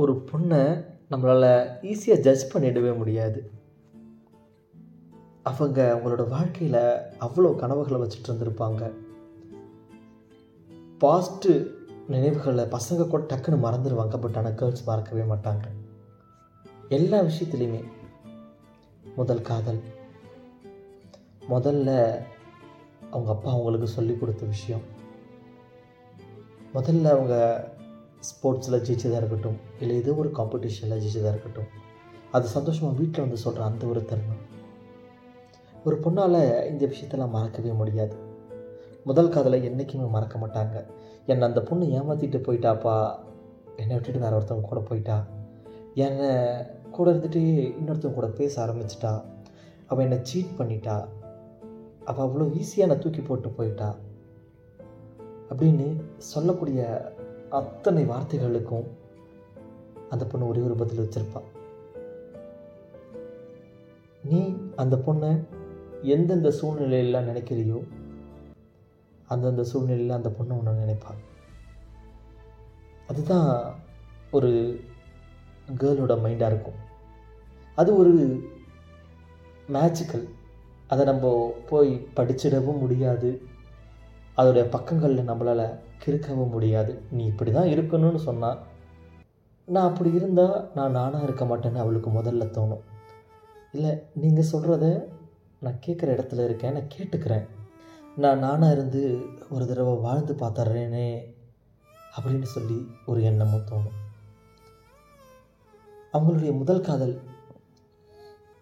ஒரு பொண்ணை நம்மளால் ஈஸியாக ஜட்ஜ் பண்ணிடவே முடியாது. அவங்க அவங்களோட வாழ்க்கையில் அவ்வளோ கனவுகளை வச்சுட்டு இருந்திருப்பாங்க. பாஸ்ட்டு நினைவுகளை பசங்க கூட டக்குன்னு மறந்துடுவாங்க பட் ஆனால் கேர்ள்ஸ் மறக்கவே மாட்டாங்க. எல்லா விஷயத்துலையுமே முதல் காதல். முதல்ல அவங்க அப்பா அவங்களுக்கு சொல்லி கொடுத்த விஷயம். முதல்ல அவங்க ஸ்போர்ட்ஸில் ஜெயிச்சதாக இருக்கட்டும் இல்லை ஏதோ ஒரு காம்படிஷனில் ஜெயிச்சதாக இருக்கட்டும் அது சந்தோஷமாக வீட்டில் வந்து சொல்கிற அந்த ஒரு தருணம். ஒரு பொண்ணால் இந்த விஷயத்தெல்லாம் மறக்கவே முடியாது. முதல் காதலை என்றைக்குமே மறக்க மாட்டாங்க. என்னை அந்த பொண்ணு ஏமாற்றிட்டு போயிட்டாப்பா என்னை விட்டுட்டு வேறு ஒருத்தவங்க கூட போயிட்டா என்னை கூட இருந்துட்டு இன்னொருத்தவங்க கூட பேச ஆரம்பிச்சிட்டா அவள் என்னை சீட் பண்ணிட்டா அவள் அவ்வளோ ஈஸியாக நான் தூக்கி போட்டு போயிட்டா அப்படின்னு சொல்லக்கூடிய அத்தனை வார்த்தைகளுக்கும் அந்த பொண்ணு ஒரே ஒரு பதில் வச்சிருப்பா. நீ அந்த பொண்ணை எந்தெந்த சூழ்நிலையெல்லாம் நினைக்கிறியோ அந்தந்த சூழ்நிலையில் அந்த பொண்ணு ஒன்று நினைப்பா. அதுதான் ஒரு கேர்ளோட மைண்டாக இருக்கும். அது ஒரு மேஜிக்கல் அதை நம்ம போய் படிச்சிடவும் முடியாது. அதோடைய பக்கங்களில் நம்மளால் கிறுக்கவும் முடியாது. நீ இப்படி தான் இருக்கணும்னு சொன்னால் நான் அப்படி இருந்தால் நான் நானாக இருக்க மாட்டேன்னு அவளுக்கு முதல்ல தோணும். இல்லை நீங்கள் சொல்கிறத நான் கேட்குற இடத்துல இருக்கேன் நான் கேட்டுக்கிறேன். நான் நானாக இருந்து ஒரு தடவை வாழ்ந்து பார்த்துட்றேனே அப்படின்னு சொல்லி ஒரு எண்ணமும் தோணும். அவங்களுடைய முதல் காதல்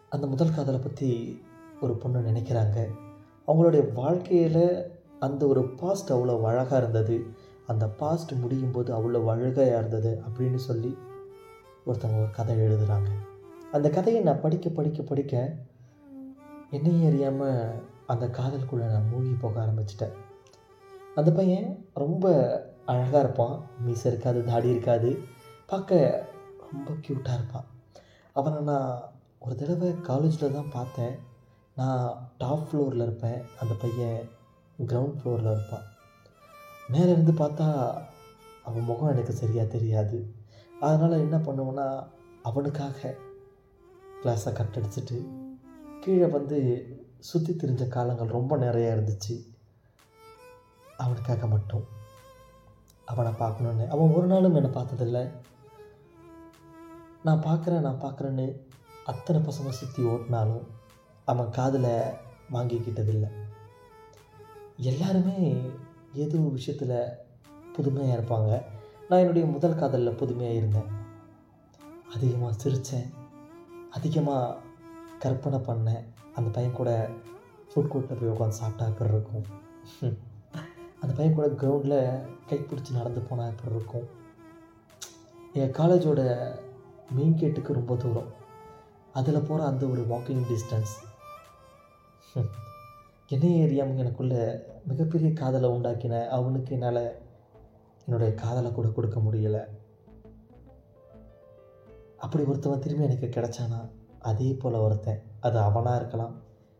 அந்த முதல் காதலை பற்றி ஒரு பொண்ணு நினைக்கிறாங்க. அவங்களுடைய வாழ்க்கையில் அந்த ஒரு பாஸ்ட் அவ்வளோ அழகாக இருந்தது. அந்த பாஸ்ட் முடியும் போது அவ்வளோ அழகையாக இருந்தது அப்படின்னு சொல்லி ஒருத்தவங்க ஒரு கதை எழுதுகிறாங்க அந்த கதையை நான் படிக்க படிக்க படிக்க என்னையும் அறியாமல் அந்த காதலுக்குள்ளே நான் மூழ்கி போக ஆரம்பிச்சிட்டேன். அந்த பையன் ரொம்ப அழகாக இருப்பான். மீச இருக்காது தாடி இருக்காது. பார்க்க ரொம்ப க்யூட்டாக இருப்பான். அவனை நான் ஒரு தடவை காலேஜில் தான் பார்த்தேன். நான் டாப் ஃப்ளோரில் இருப்பேன். அந்த பையன் கிரவுண்ட் ஃப்ளோரில் இருப்பான் மேலே இருந்து பார்த்தா அவன் முகம் எனக்கு சரியாக தெரியாது. அதனால் என்ன பண்ணுவோன்னா அவனுக்காக கிளாஸை கட் அடிச்சிட்டு கீழே வந்து சுற்றி திரிஞ்ச காலங்கள் ரொம்ப நிறையா இருந்துச்சு. அவனுக்காக மட்டும். அவனை பார்க்கணுன்னு அவன் ஒரு நாளும் என்னை பார்த்ததில்ல. நான் பார்க்குறேன் நான் பார்க்குறேன்னு அத்தனை பசங்க சுற்றி ஓட்டினாலும் அவன் காதில் வாங்கிக்கிட்டதில்லை. எல்லாருமே ஏதோ விஷயத்தில் புதுமையாக இருப்பாங்க. நான் என்னுடைய முதல் காதலில் புதுமையாக இருந்தேன். அதிகமாக சிரித்தேன் அதிகமாக கற்பனை பண்ணேன். அந்த பையன் கூட ஃபுட் கோர்ட்டில் போய் உட்காந்து சாப்பிட்டா எப்படி இருக்கும்? அந்த பையன் கூட கிரவுண்டில் கை பிடிச்சி நடந்து போனால் எப்படி இருக்கும்? என் காலேஜோட மெயின் கேட்டுக்கு ரொம்ப தூரம். அதில் போகிற அந்த ஒரு வாக்கிங் டிஸ்டன்ஸ் என்னையே அறியாமல் எனக்குள்ள மிகப்பெரிய காதலை உண்டாக்கின அவனுக்கு என்னால் என்னுடைய காதலை கூட கொடுக்க முடியலை. அப்படி ஒருத்தவன் திரும்பி எனக்கு கிடைச்சானா அதே போல் ஒருத்தன். அது அவனாக இருக்கலாம்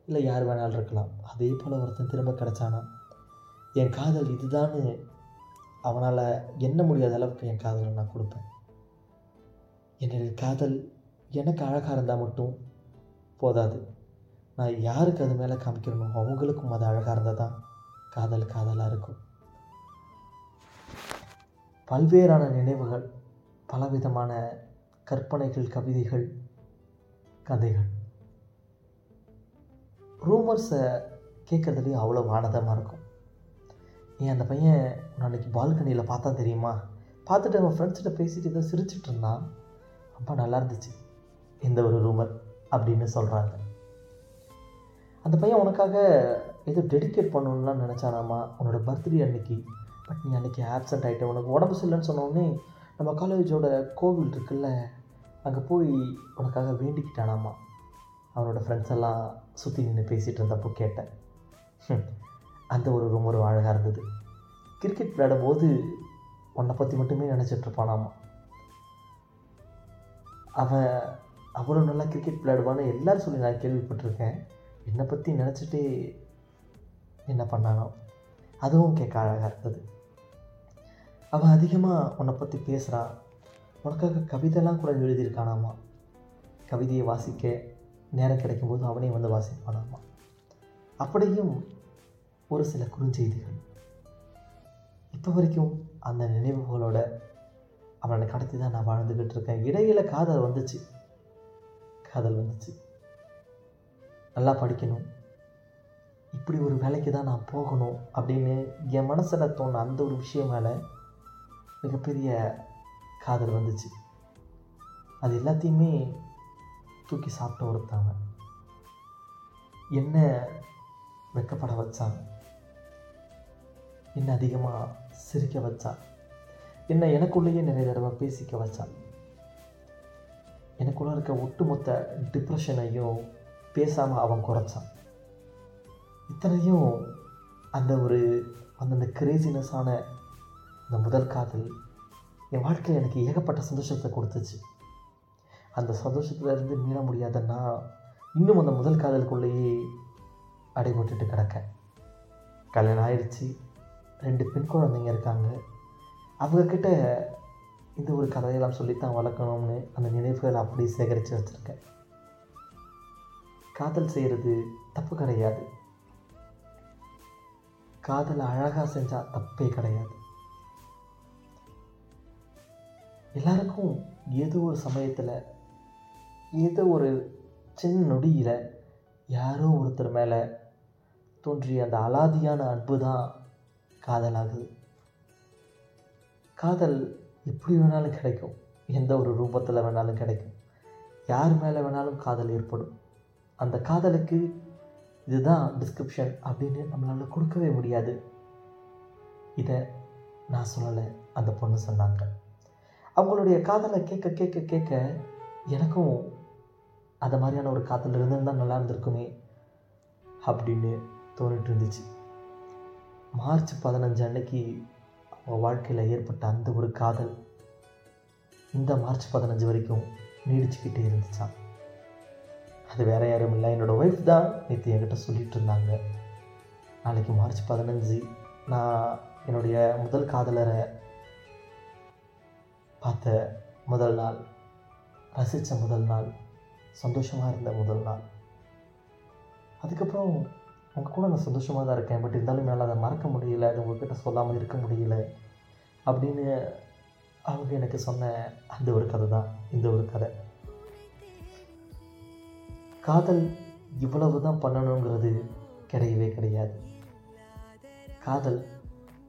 இல்லை யார் வேணாலும் இருக்கலாம். அதே போல் ஒருத்தன் திரும்ப கிடைச்சானா என் காதல் இதுதான்னு அவனால் எண்ண முடியாத அளவுக்கு என் காதலை நான் கொடுப்பேன். என்னுடைய காதல் எனக்கு அழகாக இருந்தால் மட்டும் போதாது. நான் யாருக்கு அது மேலே காமிக்கிறேனோ அவங்களுக்கும் அது அழகாக இருந்தால் தான் காதல் காதலாக இருக்கும். பல்வேறான நினைவுகள் பலவிதமான கற்பனைகள் கவிதைகள் கதைகள். ரூமர்ஸை கேட்குறதுலேயும் அவ்வளோ ஆனந்தமாக இருக்கும். ஏன் அந்த பையன் நான் அன்றைக்கி பால்கனியில் பார்த்தா தெரியுமா? பார்த்துட்டு அவன் ஃப்ரெண்ட்ஸ்கிட்ட பேசிட்டு ஏதோ சிரிச்சிட்டு இருந்தான். ரொம்ப நல்லா இருந்துச்சு. இந்த ஒரு ரூமர் அப்படின்னு சொல்கிறாங்க அந்த பையன் உனக்காக ஏதோ டெடிகேட் பண்ணணும்லாம் நினச்சானாமா? உன்னோட பர்த்டே அன்னைக்கு. பட் நீ அன்றைக்கி ஆப்சண்ட் ஆகிட்ட உனக்கு உடம்பு சரியில்லைன்னு சொன்னோடனே நம்ம காலேஜோட கோவில் இருக்குல்ல அங்கே போய் உனக்காக வேண்டிக்கிட்டானாமா? அவனோட ஃப்ரெண்ட்ஸ் எல்லாம் சுற்றி நின்று பேசிகிட்டு இருந்தப்போ கேட்டேன். அந்த ஒரு ரொம்ப ஒரு அழகாக இருந்தது. கிரிக்கெட் விளையாடும் போது உன்னை பற்றி மட்டுமே நினச்சிட்ருப்பானாமா அவன் அவ்வளோ நல்லா கிரிக்கெட் விளையாடுவான்னு எல்லோரும் சொல்லி நான் கேள்விப்பட்டிருக்கேன். என்னை பற்றி நினச்சிட்டே என்ன பண்ணானோ அதுவும் கேட்க அழகாக இருந்தது. அவன் அதிகமாக உன்னை பற்றி பேசுகிறான் உனக்காக கவிதைலாம் கூட எழுதியிருக்கானாமா? கவிதையை வாசிக்க நேரம் கிடைக்கும்போது அவனே வந்து வாசிப்பானாமா? அப்படியும் ஒரு சில குறுஞ்செய்திகள். இப்போ வரைக்கும் அந்த நினைவுகளோட அவனை கடத்தி தான் நான் வாழ்ந்துக்கிட்டு இருக்கேன். இடையில காதல் வந்துச்சு. காதல் வந்துச்சு. நல்லா படிக்கணும். இப்படி ஒரு வேலைக்கு தான் நான் போகணும் அப்படின்னு என் மனசில் தோண அந்த ஒரு விஷயம் மேலே மிகப்பெரிய காதல் வந்துச்சு. அது எல்லாத்தையுமே தூக்கி சாப்பிட்ட ஒருத்தாங்க என்ன வெக்கப்பட வச்சாங்க என்ன அதிகமாக சிரிக்க வச்சா என்ன எனக்குள்ளேயே நிறைய தடவை பேசிக்க வச்சா எனக்குள்ளே இருக்க ஒட்டுமொத்த டிப்ரெஷனையும் பேசாமல் அவன் குறைச்சான். இத்தனையும் அந்த ஒரு அந்தந்த கிரேசினஸான அந்த முதல் காதல் என் வாழ்க்கையில் எனக்கு ஏகப்பட்ட சந்தோஷத்தை கொடுத்துச்சு. அந்த சந்தோஷத்துலேருந்து மீள முடியாதன்னா இன்னும் அந்த முதல் காதலுக்குள்ளேயே அடைபட்டுட்டு கிடக்கேன். கல்யாணம் ஆயிடுச்சு ரெண்டு பெண் குழந்தைங்க இருக்காங்க. அவங்கக்கிட்ட இந்த ஒரு கதையெல்லாம் சொல்லித்தான் வளர்க்கணும்னு அந்த நினைவுகளை அப்படியே சேகரித்து வச்சுருக்கேன். காதல் செய்கிறது தப்பு கிடையாது. காதலை அழகாக செஞ்சால் தப்பே கிடையாது. எல்லாருக்கும் ஏதோ ஒரு சமயத்தில் ஏதோ ஒரு சின்ன நொடியில் யாரோ ஒருத்தர் மேலே தோன்றிய அந்த அலாதியான அன்பு தான் காதலாகுது. காதல் எப்படி வேணாலும் கிடைக்கும். எந்த ஒரு ரூபத்தில் வேணாலும் கிடைக்கும். யார் மேலே வேணாலும் காதல் ஏற்படும். அந்த காதலுக்கு இதுதான் டிஸ்கிரிப்ஷன் அப்படின்னு நம்மளால் கொடுக்கவே முடியாது. இதை நான் சொல்லலை. அந்த பொண்ணு சொன்னாங்க. அவங்களுடைய காதலை கேட்க கேட்க கேட்க எனக்கும் அந்த மாதிரியான ஒரு காதல் இருந்திருந்தால் நல்லா இருந்திருக்குமே அப்படின்னு தோணிட்டு இருந்துச்சு. மார்ச் பதினஞ்சு அன்னைக்கு அவங்க வாழ்க்கையில் ஏற்பட்ட அந்த ஒரு காதல் இந்த மார்ச் பதினஞ்சு வரைக்கும் நீடிச்சுக்கிட்டே இருந்துச்சான் அது வேறு யாரும் இல்லை. என்னோடய ஒய்ஃப் தான் நேற்று என்கிட்ட சொல்லிட்டு இருந்தாங்க. நாளைக்கு மார்ச் பதினஞ்சு. நான் என்னுடைய முதல் காதலரை பார்த்த முதல் நாள் ரசித்த முதல் நாள் சந்தோஷமாக இருந்த முதல் நாள். அதுக்கப்புறம் உங்கள் கூட நான் சந்தோஷமாக தான் இருக்கேன். பட் இருந்தாலும் என்னால் அதை மறக்க முடியல. அது உங்ககிட்ட சொல்லாமல் இருக்க முடியல. அப்படின்னு அவங்க எனக்கு சொன்ன அந்த ஒரு கதை தான். இந்த ஒரு கதை. காதல் இவ்வளவு தான் பண்ணணுங்கிறது கிடையவே கிடையாது. காதல்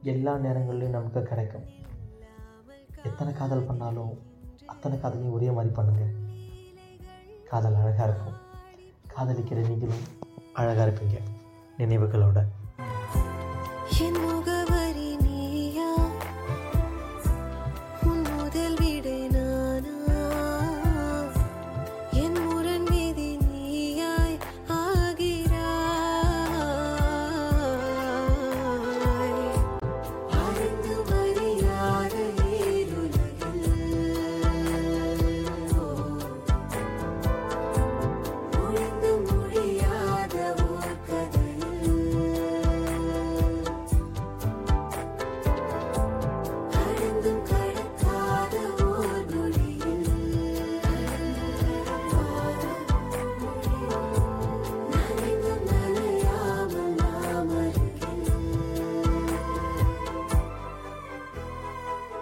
எல்லா நேரங்கள்லையும் நமக்கு கிடைக்கும். எத்தனை காதல் பண்ணாலும் அத்தனை காதலையும் ஒரே மாதிரி பண்ணுங்கள் காதல் அழகாக இருக்கும். காதலிக்கிற நீங்களும் அழகாக இருப்பீங்க. நினைவுகளோட. என் முகவரி